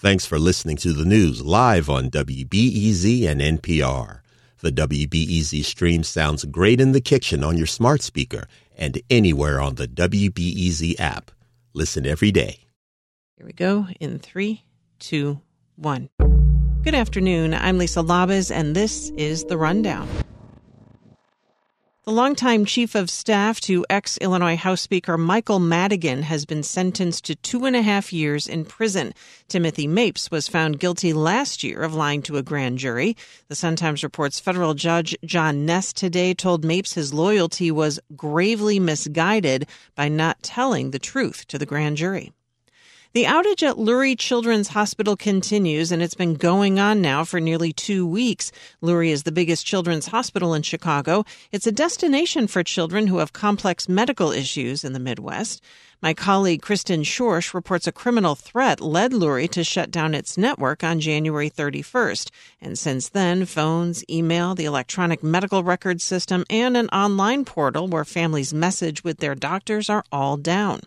Thanks for listening to the news live on WBEZ and NPR. The WBEZ stream sounds great in the kitchen on your smart speaker and anywhere on the WBEZ app. Listen every day. Here we go in three, two, one. Good afternoon. I'm Lisa Labuz, and this is The Rundown. The longtime chief of staff to ex Illinois House Speaker Michael Madigan has been sentenced to two and a half years in prison. Timothy Mapes was found guilty last year of lying to a grand jury. The Sun Times reports federal judge John Kness today told Mapes his loyalty was gravely misguided by not telling the truth to the grand jury. The outage at Lurie Children's Hospital continues, and it's been going on now for nearly two weeks. Lurie is the biggest children's hospital in Chicago. It's a destination for children who have complex medical issues in the Midwest. My colleague Kristen Schorsch reports a criminal threat led Lurie to shut down its network on January 31st. And since then, phones, email, the electronic medical record system, and an online portal where families message with their doctors are all down.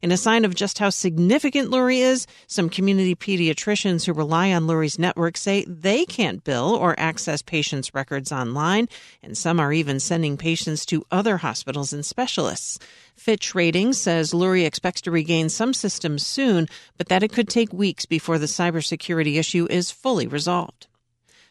In a sign of just how significant Lurie is, some community pediatricians who rely on Lurie's network say they can't bill or access patients' records online, and some are even sending patients to other hospitals and specialists. Fitch Ratings says Lurie expects to regain some systems soon, but that it could take weeks before the cybersecurity issue is fully resolved.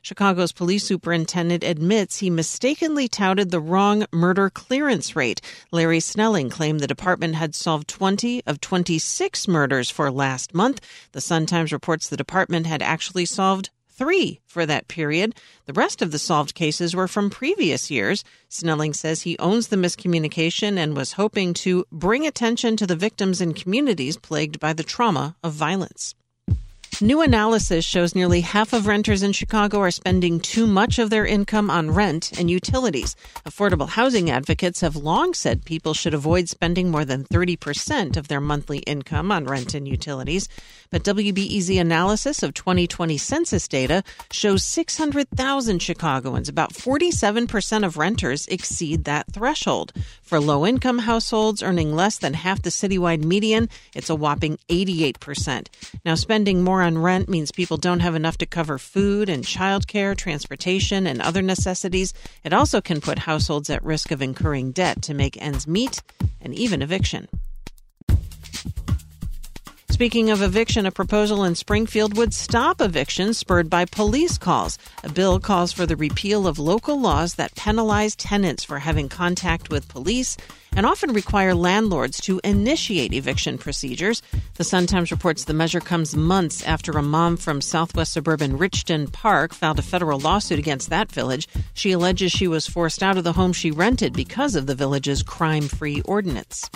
Chicago's police superintendent admits he mistakenly touted the wrong murder clearance rate. Larry Snelling claimed the department had solved 20 of 26 murders for last month. The Sun Times reports the department had actually solved three for that period. The rest of the solved cases were from previous years. Snelling says he owns the miscommunication and was hoping to bring attention to the victims and communities plagued by the trauma of violence. New analysis shows nearly half of renters in Chicago are spending too much of their income on rent and utilities. Affordable housing advocates have long said people should avoid spending more than 30% of their monthly income on rent and utilities. But WBEZ analysis of 2020 census data shows 600,000 Chicagoans, about 47% of renters, exceed that threshold. For low income households earning less than half the citywide median, it's a whopping 88%. Now, spending more on rent means people don't have enough to cover food and childcare, transportation, and other necessities. It also can put households at risk of incurring debt to make ends meet and even eviction. Speaking of eviction, a proposal in Springfield would stop evictions spurred by police calls. A bill calls for the repeal of local laws that penalize tenants for having contact with police and often require landlords to initiate eviction procedures. The Sun Times reports the measure comes months after a mom from southwest suburban Richton Park filed a federal lawsuit against that village. She alleges she was forced out of the home she rented because of the village's crime free ordinance.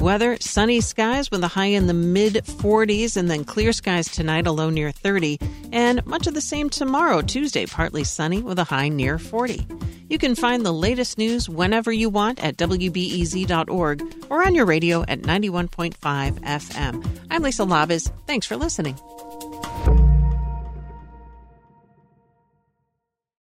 Weather sunny skies with a high in the mid 40s, and then clear skies tonight, a low near 30. And much of the same tomorrow, Tuesday, partly sunny with a high near 40. You can find the latest news whenever you want at WBEZ.org or on your radio at 91.5 FM. I'm Lisa Labuz. Thanks for listening.